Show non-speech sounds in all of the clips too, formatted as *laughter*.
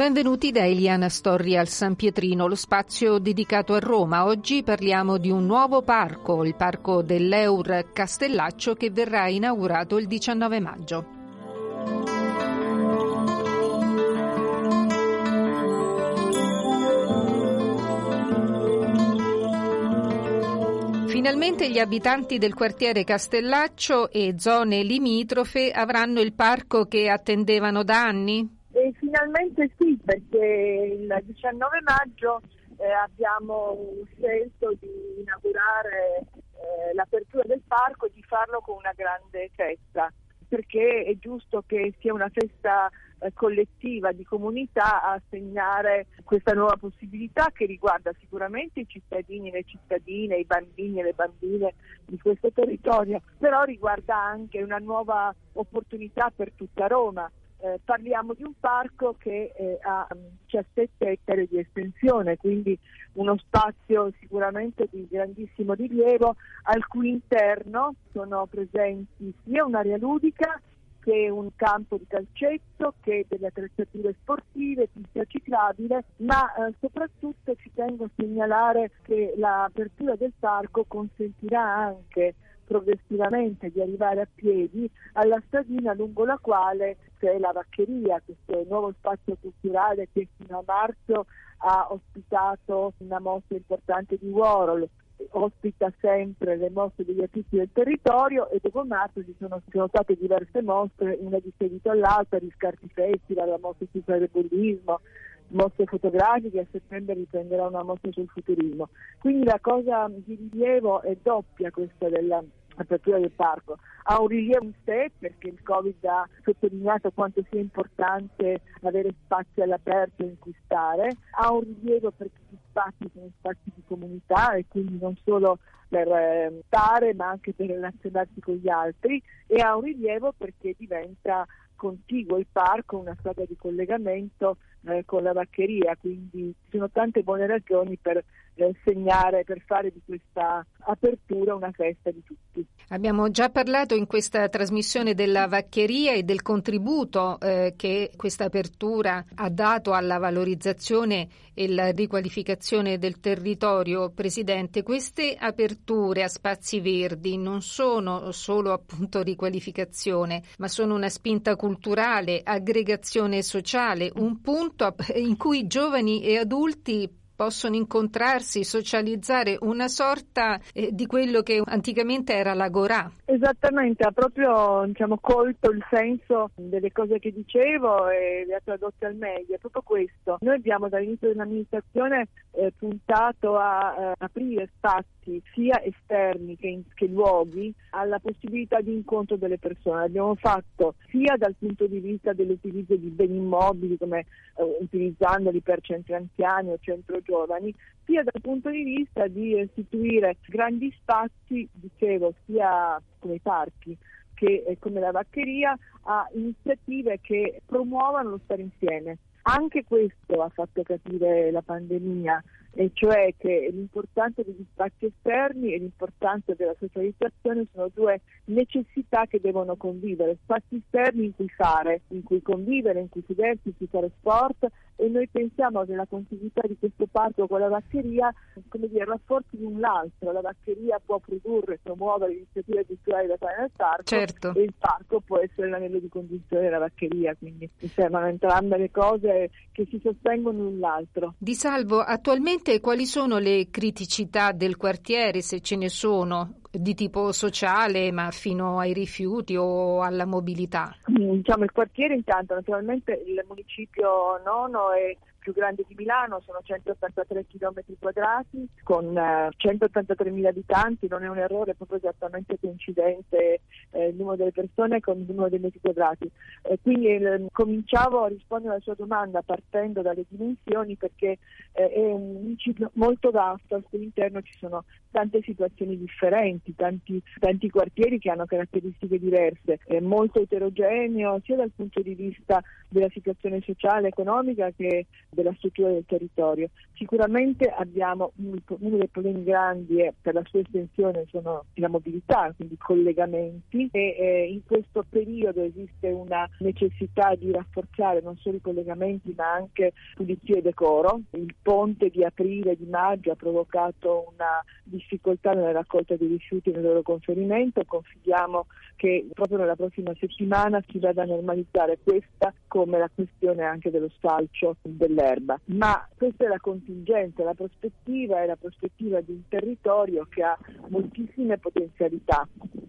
Benvenuti da Eliana Storri al San Pietrino, lo spazio dedicato a Roma. Oggi parliamo di un nuovo parco, il parco dell'Eur Castellaccio che verrà inaugurato il 19 maggio. Finalmente gli abitanti del quartiere Castellaccio e zone limitrofe avranno il parco che attendevano da anni? E finalmente sì, perché il 19 maggio eh, abbiamo scelto di inaugurare eh, l'apertura del parco e di farlo con una grande festa, perché è giusto che sia una festa eh, collettiva di comunità a segnare questa nuova possibilità che riguarda sicuramente i cittadini, le cittadine, i bambini e le bambine di questo territorio, però riguarda anche una nuova opportunità per tutta Roma. Eh, parliamo di un parco che eh, ha 17 ettari di estensione, quindi uno spazio sicuramente di grandissimo rilievo, al cui interno sono presenti sia un'area ludica che un campo di calcetto, che delle attrezzature sportive, pista ciclabile, ma eh, soprattutto ci tengo a segnalare che l'apertura del parco consentirà anche progressivamente di arrivare a piedi alla stradina lungo la quale c'è la vaccheria, questo nuovo spazio culturale che fino a marzo ha ospitato una mostra importante di Warhol, ospita sempre le mostre degli artisti del territorio e dopo marzo ci sono, sono state diverse mostre, una di seguito all'altra, Riscarti Festival, la mostra sul bullismo, mostre fotografiche, a settembre riprenderà una mostra sul futurismo. Quindi la cosa di rilievo è doppia questa della apertura del parco. Ha un rilievo in sé perché il Covid ha sottolineato quanto sia importante avere spazi all'aperto in cui stare, ha un rilievo perché gli spazi sono spazi di comunità e quindi non solo per eh, stare ma anche per relazionarsi con gli altri. E ha un rilievo perché diventa contiguo il parco una strada di collegamento eh, con la vaccheria, quindi ci sono tante buone ragioni per eh, segnare, per fare di questa apertura una festa di tutti. Abbiamo già parlato in questa trasmissione della vaccheria e del contributo eh, che questa apertura ha dato alla valorizzazione e la riqualificazione del territorio. Presidente, queste aperture a spazi verdi non sono solo appunto riqualificazione, ma sono una spinta culturale, aggregazione sociale, un punto in cui giovani e adulti possono incontrarsi, socializzare, una sorta eh, di quello che anticamente era l'agorà. Esattamente, ha proprio diciamo, colto il senso delle cose che dicevo e le ha tradotte al meglio, è proprio questo. Noi abbiamo dall'inizio dell'amministrazione eh, puntato a eh, aprire spazi sia esterni che, in, che luoghi alla possibilità di incontro delle persone. L'abbiamo fatto sia dal punto di vista dell'utilizzo di beni immobili come eh, utilizzandoli per centri anziani o centro giovani, sia dal punto di vista di istituire grandi spazi, dicevo, sia come i parchi che eh, come la vaccheria, a iniziative che promuovano lo stare insieme. Anche questo ha fatto capire la pandemia, e cioè che l'importanza degli spazi esterni e l'importanza della socializzazione sono due necessità che devono convivere, spazi esterni in cui fare, in cui convivere, in cui sedersi, in cui fare sport e noi pensiamo che la contiguità di questo parco con la vaccheria come dire, rafforzi l'un l'altro, la vaccheria può produrre e promuovere iniziative culturali da fare nel parco certo. e il parco può essere l'anello di congiunzione della vaccheria, quindi mi sembrano entrambe le cose che si sostengono l'un l'altro. Di Salvo, attualmente quali sono le criticità del quartiere, se ce ne sono? di tipo sociale, ma fino ai rifiuti o alla mobilità? Diciamo il quartiere intanto, naturalmente il municipio nono è più grande di Milano, sono 183 km quadrati con eh, 183.000 abitanti, non è un errore, è proprio esattamente coincidente eh, il numero delle persone con il numero dei metri quadrati. Eh, quindi eh, cominciavo a rispondere alla sua domanda partendo dalle dimensioni perché eh, è un municipio molto vasto, al cui interno ci sono tante situazioni differenti, tanti, tanti quartieri che hanno caratteristiche diverse, è molto eterogeneo sia dal punto di vista della situazione sociale e economica che della struttura del territorio. Sicuramente abbiamo uno dei problemi grandi è, per la sua estensione sono la mobilità, quindi collegamenti e eh, in questo periodo esiste una necessità di rafforzare non solo i collegamenti ma anche pulizia e decoro. Il ponte di aprile e di maggio ha provocato una difficoltà nella raccolta dei rifiuti e nel loro conferimento, confidiamo che proprio nella prossima settimana si vada a normalizzare questa come la questione anche dello sfalcio dell'erba. Ma questa è la contingenza, la prospettiva è la prospettiva di un territorio che ha moltissime potenzialità,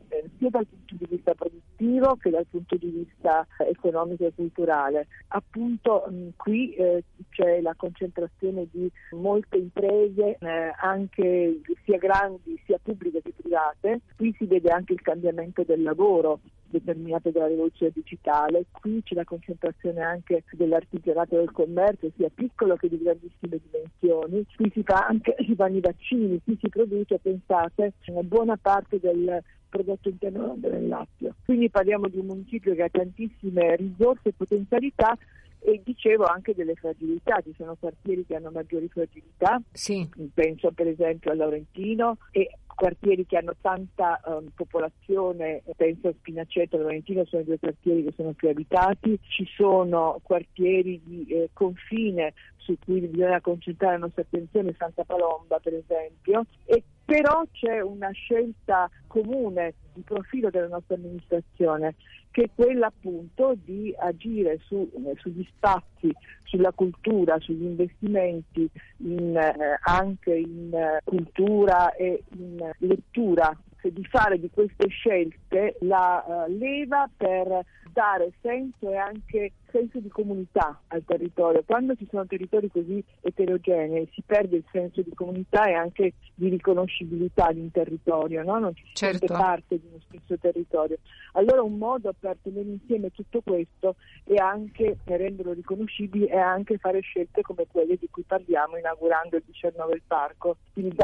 eh, sia dal punto di vista produttivo che dal punto di vista economico e culturale. Appunto mh, qui eh, c'è la concentrazione di molte imprese, eh, anche sia grandi sia pubbliche che private. Qui si vede anche il cambiamento del lavoro determinate dalla rivoluzione digitale. Qui c'è la concentrazione anche dell'artigianato del commercio, sia piccolo che di grandissime dimensioni. Qui si, fa anche, si fanno i vaccini, qui si produce, pensate, una buona parte del prodotto interno del Lazio. Quindi parliamo di un municipio che ha tantissime risorse e potenzialità e dicevo anche delle fragilità, ci sono quartieri che hanno maggiori fragilità, sì. penso per esempio a Laurentino e quartieri che hanno tanta um, popolazione, penso a Spinaceto e Laurentino sono i due quartieri che sono più abitati, ci sono quartieri di eh, confine su cui bisogna concentrare la nostra attenzione, Santa Palomba per esempio, e però c'è una scelta comune di profilo della nostra amministrazione che è quella appunto di agire su, eh, sugli spazi, sulla cultura, sugli investimenti in, eh, anche in eh, cultura e in lettura. Di fare di queste scelte la uh, leva per dare senso e anche senso di comunità al territorio. Quando ci sono territori così eterogenei si perde il senso di comunità e anche di riconoscibilità di un territorio, no? non ci si certo. sente parte di uno stesso territorio. Allora un modo per tenere insieme tutto questo e anche per renderlo riconoscibile è anche fare scelte come quelle di cui parliamo inaugurando il 19 il parco. Quindi,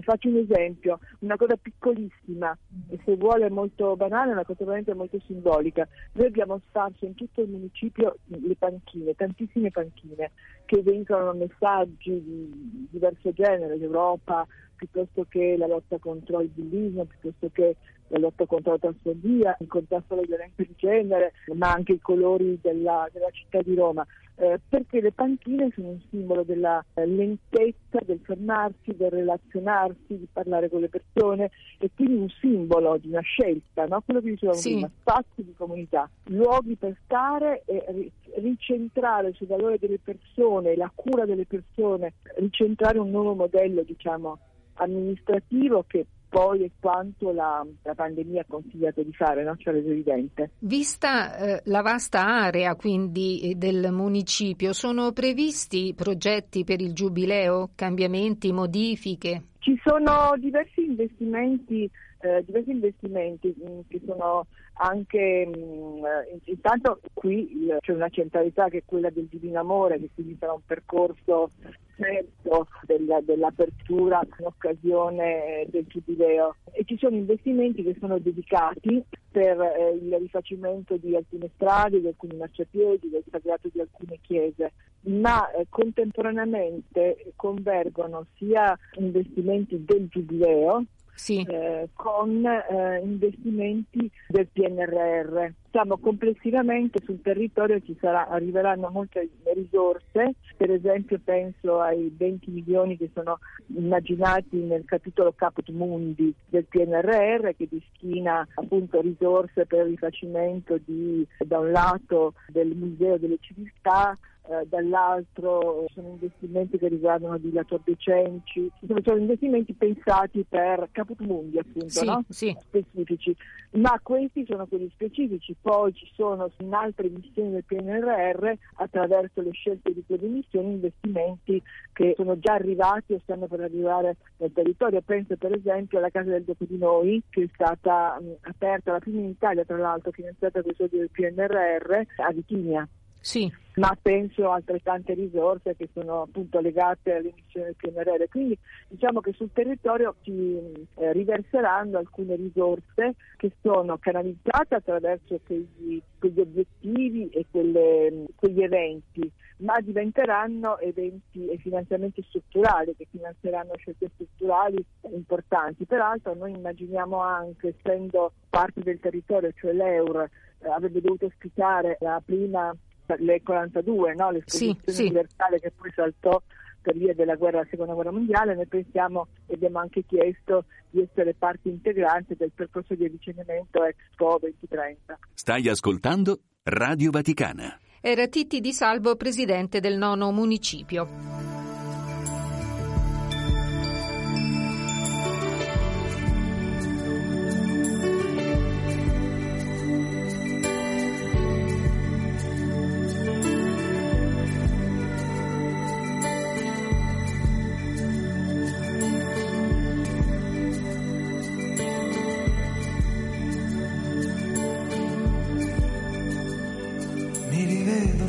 faccio un esempio, una cosa piccolissima e se vuole molto banale, una cosa veramente molto simbolica. Noi abbiamo sparso in tutto il municipio le panchine, tantissime panchine che veicolano messaggi di diverso genere, l'Europa, piuttosto che la lotta contro il bullismo, piuttosto che la lotta contro la transfobia, il contrasto alla violenza di genere, ma anche i colori della, della città di Roma eh, perché le panchine sono un simbolo della eh, lentezza, del fermarsi, del relazionarsi, di parlare con le persone e quindi un simbolo di una scelta, no? quello che dicevamo sì. prima, spazi di comunità, luoghi per stare e ricentrare sul valore delle persone, la cura delle persone, ricentrare un nuovo modello diciamo, amministrativo che poi è quanto la, la, pandemia ha consigliato di fare, no? cioè reso evidente. Vista eh, la vasta area quindi eh, del municipio, sono previsti progetti per il giubileo, cambiamenti, modifiche? Ci sono diversi investimenti, eh, diversi investimenti mh, mm, che sono anche mh, mm, eh, intanto qui il, c'è una centralità che è quella del Divino Amore, che quindi sarà un percorso certo della, dell'apertura in occasione del Giubileo. E ci sono investimenti che sono dedicati per eh, il rifacimento di alcune strade, di alcuni marciapiedi, del sagrato di alcune chiese, ma eh, contemporaneamente convergono sia investimenti del Giubileo sì. eh, con eh, investimenti del PNRR. Diciamo, complessivamente sul territorio ci sarà, arriveranno molte risorse, per esempio penso ai 20 milioni che sono immaginati nel capitolo Caput Mundi del PNRR che destina appunto risorse per il rifacimento di, da un lato del Museo delle Civiltà, eh, dall'altro sono investimenti che riguardano dilatori cenci, sono investimenti pensati per caput mundi appunto, sì, no? sì. specifici, ma questi sono quelli specifici, poi ci sono in altre missioni del PNRR attraverso le scelte di quelle missioni investimenti che sono già arrivati o stanno per arrivare nel territorio, penso per esempio alla Casa del Dopo di Noi che è stata mh, aperta la prima in Italia tra l'altro finanziata con i soldi del PNRR a Vitigna Sì, ma penso altrettante risorse che sono appunto legate alle missioni del PNRR. Quindi diciamo che sul territorio si eh, riverseranno alcune risorse che sono canalizzate attraverso quegli, quegli obiettivi e quelle, quegli eventi, ma diventeranno eventi e finanziamenti strutturali che finanzieranno scelte strutturali importanti. Peraltro noi immaginiamo anche, essendo parte del territorio, cioè l'EUR, eh, avrebbe dovuto ospitare la prima le 42, no? l'esposizione Sì, sì. universale che poi saltò per via della guerra, seconda guerra mondiale, noi pensiamo e abbiamo anche chiesto di essere parte integrante del percorso di avvicinamento Expo 2030. Stai ascoltando Radio Vaticana. era Titti Di Salvo, presidente del nono municipio.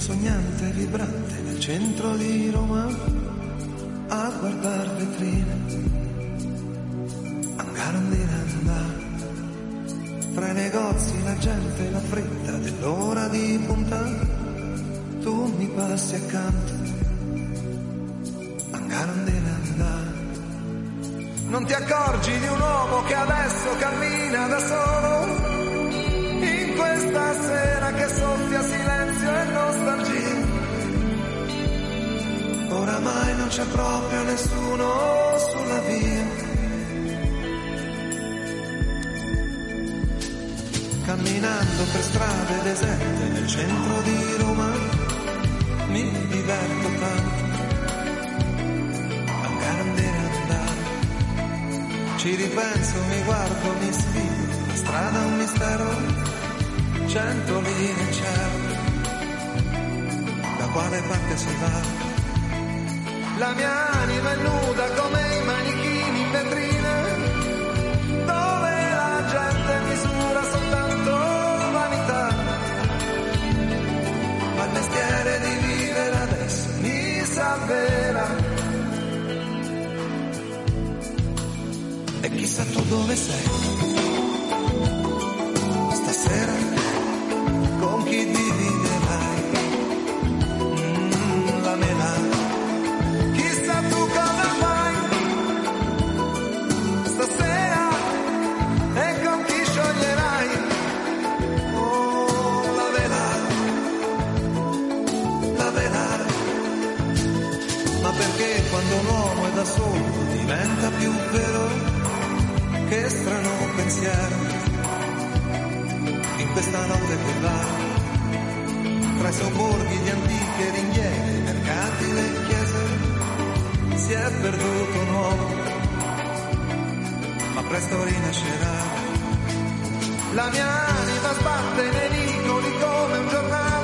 Sognante vibrante nel centro di Roma a guardar vetrine, andare andare tra i negozi la gente la fretta dell'ora di punta, tu mi passi accanto, andare andare non ti accorgi di un uomo che adesso cammina da solo in questa sera che soffia silenzio Oramai non c'è proprio nessuno sulla via. Camminando per strade deserte nel centro di Roma, mi diverto tanto. Andare, andare. Ci ripenso, mi guardo, mi sfido, la strada è un mistero, cento linee in cielo, da quale parte si va? La mia anima è nuda come i manichini in vetrina, dove la gente misura soltanto vanità. Ma il mestiere di vivere adesso mi salverà. E chissà tu dove sei. Solo diventa più vero? Che strano pensiero. In questa notte che va tra i sobborghi di antiche ringhiere, i mercati, le chiese si è perduto un uomo. Ma presto rinascerà. La mia anima sbatte nei vicoli come un giornale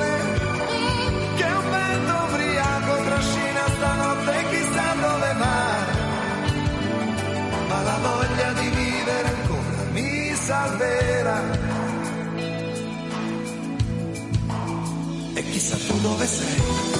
dove sei.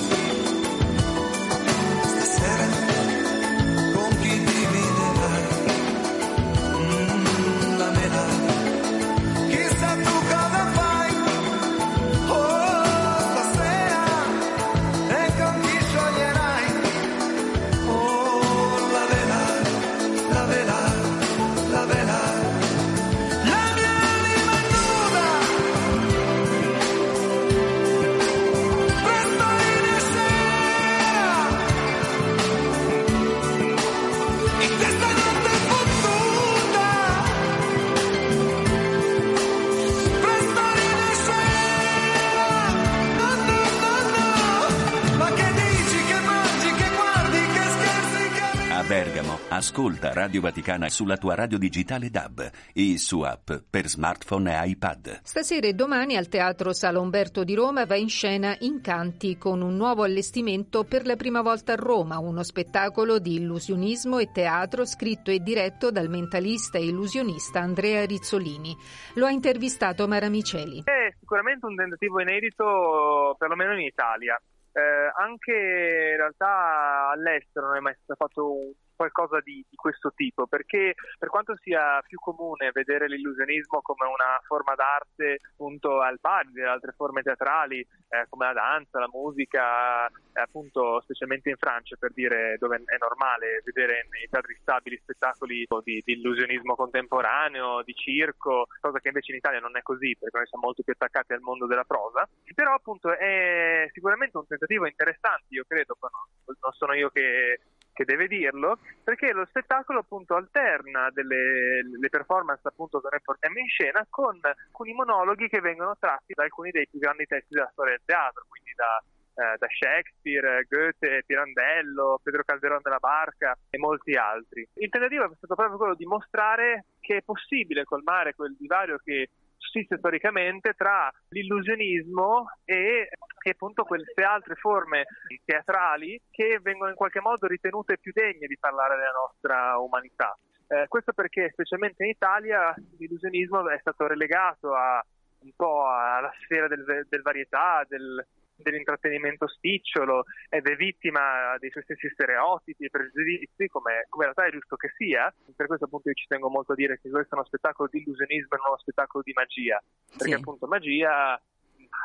Ascolta Radio Vaticana sulla tua radio digitale DAB e su app per smartphone e iPad. Stasera e domani al Teatro Sala Umberto di Roma va in scena Incanti con un nuovo allestimento per la prima volta a Roma, uno spettacolo di illusionismo e teatro scritto e diretto dal mentalista e illusionista Andrea Rizzolini. Lo ha intervistato Mara Miceli. È sicuramente un tentativo inedito, perlomeno in Italia. Eh, anche in realtà all'estero non è mai stato fatto un qualcosa di, di, questo tipo, perché per quanto sia più comune vedere l'illusionismo come una forma d'arte appunto al pari delle altre forme teatrali, eh, come la danza, la musica, eh, appunto specialmente in Francia per dire dove è normale vedere nei teatri stabili spettacoli di, di, illusionismo contemporaneo, di circo, cosa che invece in Italia non è così perché noi siamo molto più attaccati al mondo della prosa, però appunto è sicuramente un tentativo interessante, io credo, non sono io che che deve dirlo, perché lo spettacolo appunto alterna delle performance appunto che noi portiamo in scena con alcuni monologhi che vengono tratti da alcuni dei più grandi testi della storia del teatro, quindi da eh, da Shakespeare, Goethe, Pirandello, Pedro Calderón della Barca e molti altri. Il tentativo è stato proprio quello di mostrare che è possibile colmare quel divario che sussiste storicamente tra l'illusionismo e, e appunto queste altre forme teatrali che vengono in qualche modo ritenute più degne di parlare della nostra umanità. Eh, questo perché specialmente in Italia l'illusionismo è stato relegato a, un po' alla sfera del, del varietà, del, dell'intrattenimento spicciolo ed è vittima dei suoi stessi stereotipi e pregiudizi, come, come, in realtà è giusto che sia. Per questo appunto io ci tengo molto a dire che questo è uno spettacolo di illusionismo e non uno spettacolo di magia, perché sì. appunto magia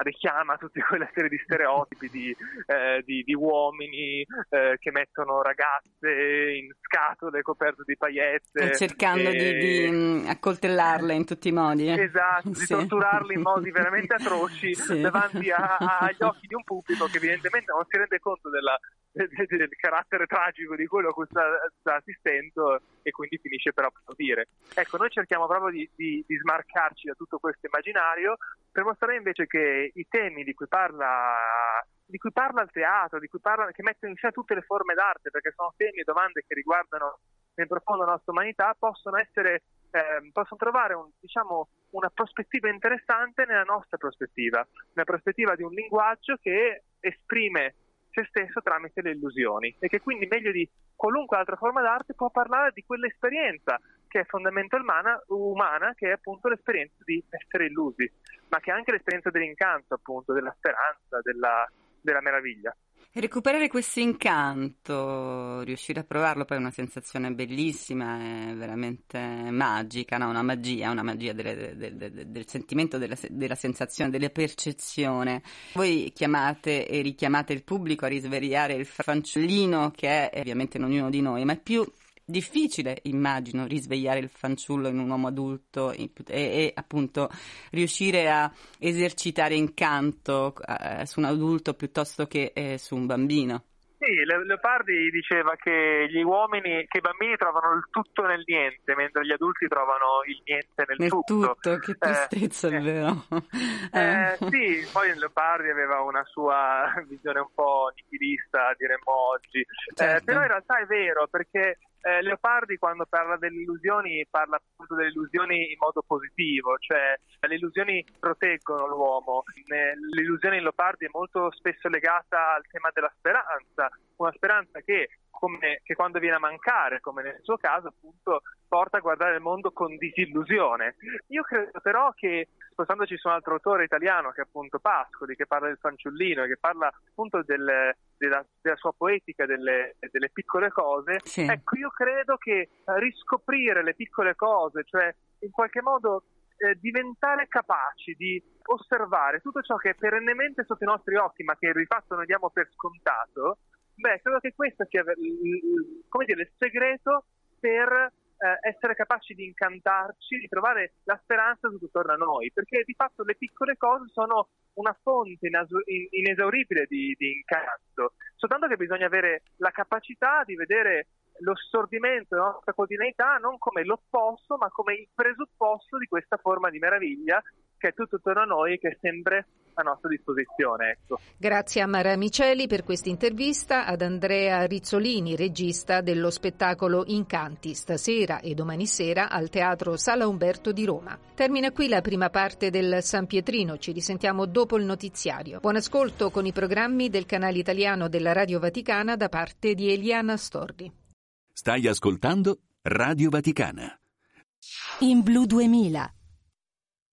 richiama tutte quelle serie di stereotipi di, eh, di, di uomini eh, che mettono ragazze in scatole coperte di paillette. cercando e... di, di, mm, accoltellarle in tutti i modi. Eh? Esatto, sì. di torturarle in modi *laughs* veramente atroci sì. davanti a, agli occhi di un pubblico che evidentemente non si rende conto della, del, del, carattere tragico di quello a cui sta, sta, assistendo e quindi finisce per applaudire. Ecco, noi cerchiamo proprio di, di, di, smarcarci da tutto questo immaginario per mostrare invece che i temi di cui parla, di cui parla il teatro, di cui parla, che mettono in scena tutte le forme d'arte, perché sono temi e domande che riguardano nel profondo la nostra umanità, possono essere eh, possono trovare un, diciamo, una prospettiva interessante nella nostra prospettiva, nella prospettiva di un linguaggio che esprime se stesso tramite le illusioni e che quindi meglio di qualunque altra forma d'arte può parlare di quell'esperienza che è fondamentalmente umana, umana, che è appunto l'esperienza di essere illusi, ma che è anche l'esperienza dell'incanto, appunto, della speranza, della, della meraviglia. Recuperare questo incanto, riuscire a provarlo, poi è una sensazione bellissima, è veramente magica, no? una magia, una magia delle, de, de, de, del sentimento, della, della, sensazione, della percezione. Voi chiamate e richiamate il pubblico a risvegliare il fanciullino che è ovviamente in ognuno di noi, ma è più difficile, immagino, risvegliare il fanciullo in un uomo adulto e, e appunto riuscire a esercitare incanto eh, su un adulto piuttosto che eh, su un bambino. Sì, Leopardi diceva che gli uomini, che i bambini trovano il tutto nel niente, mentre gli adulti trovano il niente nel, nel tutto. tutto. Che tristezza, eh, è vero. Eh, eh. Sì, poi Leopardi aveva una sua *laughs* visione un po' nichilista, diremmo oggi. Eh, certo. però in realtà è vero, perché eh, Leopardi quando parla delle illusioni parla appunto delle illusioni in modo positivo, cioè le illusioni proteggono l'uomo. L'illusione in Leopardi è molto spesso legata al tema della speranza, una speranza che, come, che quando viene a mancare, come nel suo caso, appunto porta a guardare il mondo con disillusione. Io credo però che spostandoci su un altro autore italiano che è appunto Pascoli, che parla del fanciullino e che parla appunto del, della, della, sua poetica delle, delle piccole cose, sì. ecco io credo che riscoprire le piccole cose, cioè in qualche modo eh, diventare capaci di osservare tutto ciò che è perennemente sotto i nostri occhi, ma che di fatto noi diamo per scontato, beh, credo che questo sia dire, il segreto per eh, essere capaci di incantarci, di trovare la speranza tutto attorno a noi, perché di fatto le piccole cose sono una fonte inesauribile di, di incanto, soltanto che bisogna avere la capacità di vedere lo stordimento della nostra quotidianità non come l'opposto, ma come il presupposto di questa forma di meraviglia che è tutto attorno a noi, che è sempre a nostra disposizione. Ecco. Grazie a Mara Miceli per questa intervista, ad Andrea Rizzolini, regista dello spettacolo Incanti, stasera e domani sera al Teatro Sala Umberto di Roma. Termina qui la prima parte del San Pietrino, ci risentiamo dopo il notiziario. Buon ascolto con i programmi del canale italiano della Radio Vaticana da parte di Eliana Storri. Stai ascoltando Radio Vaticana. In Blu 2000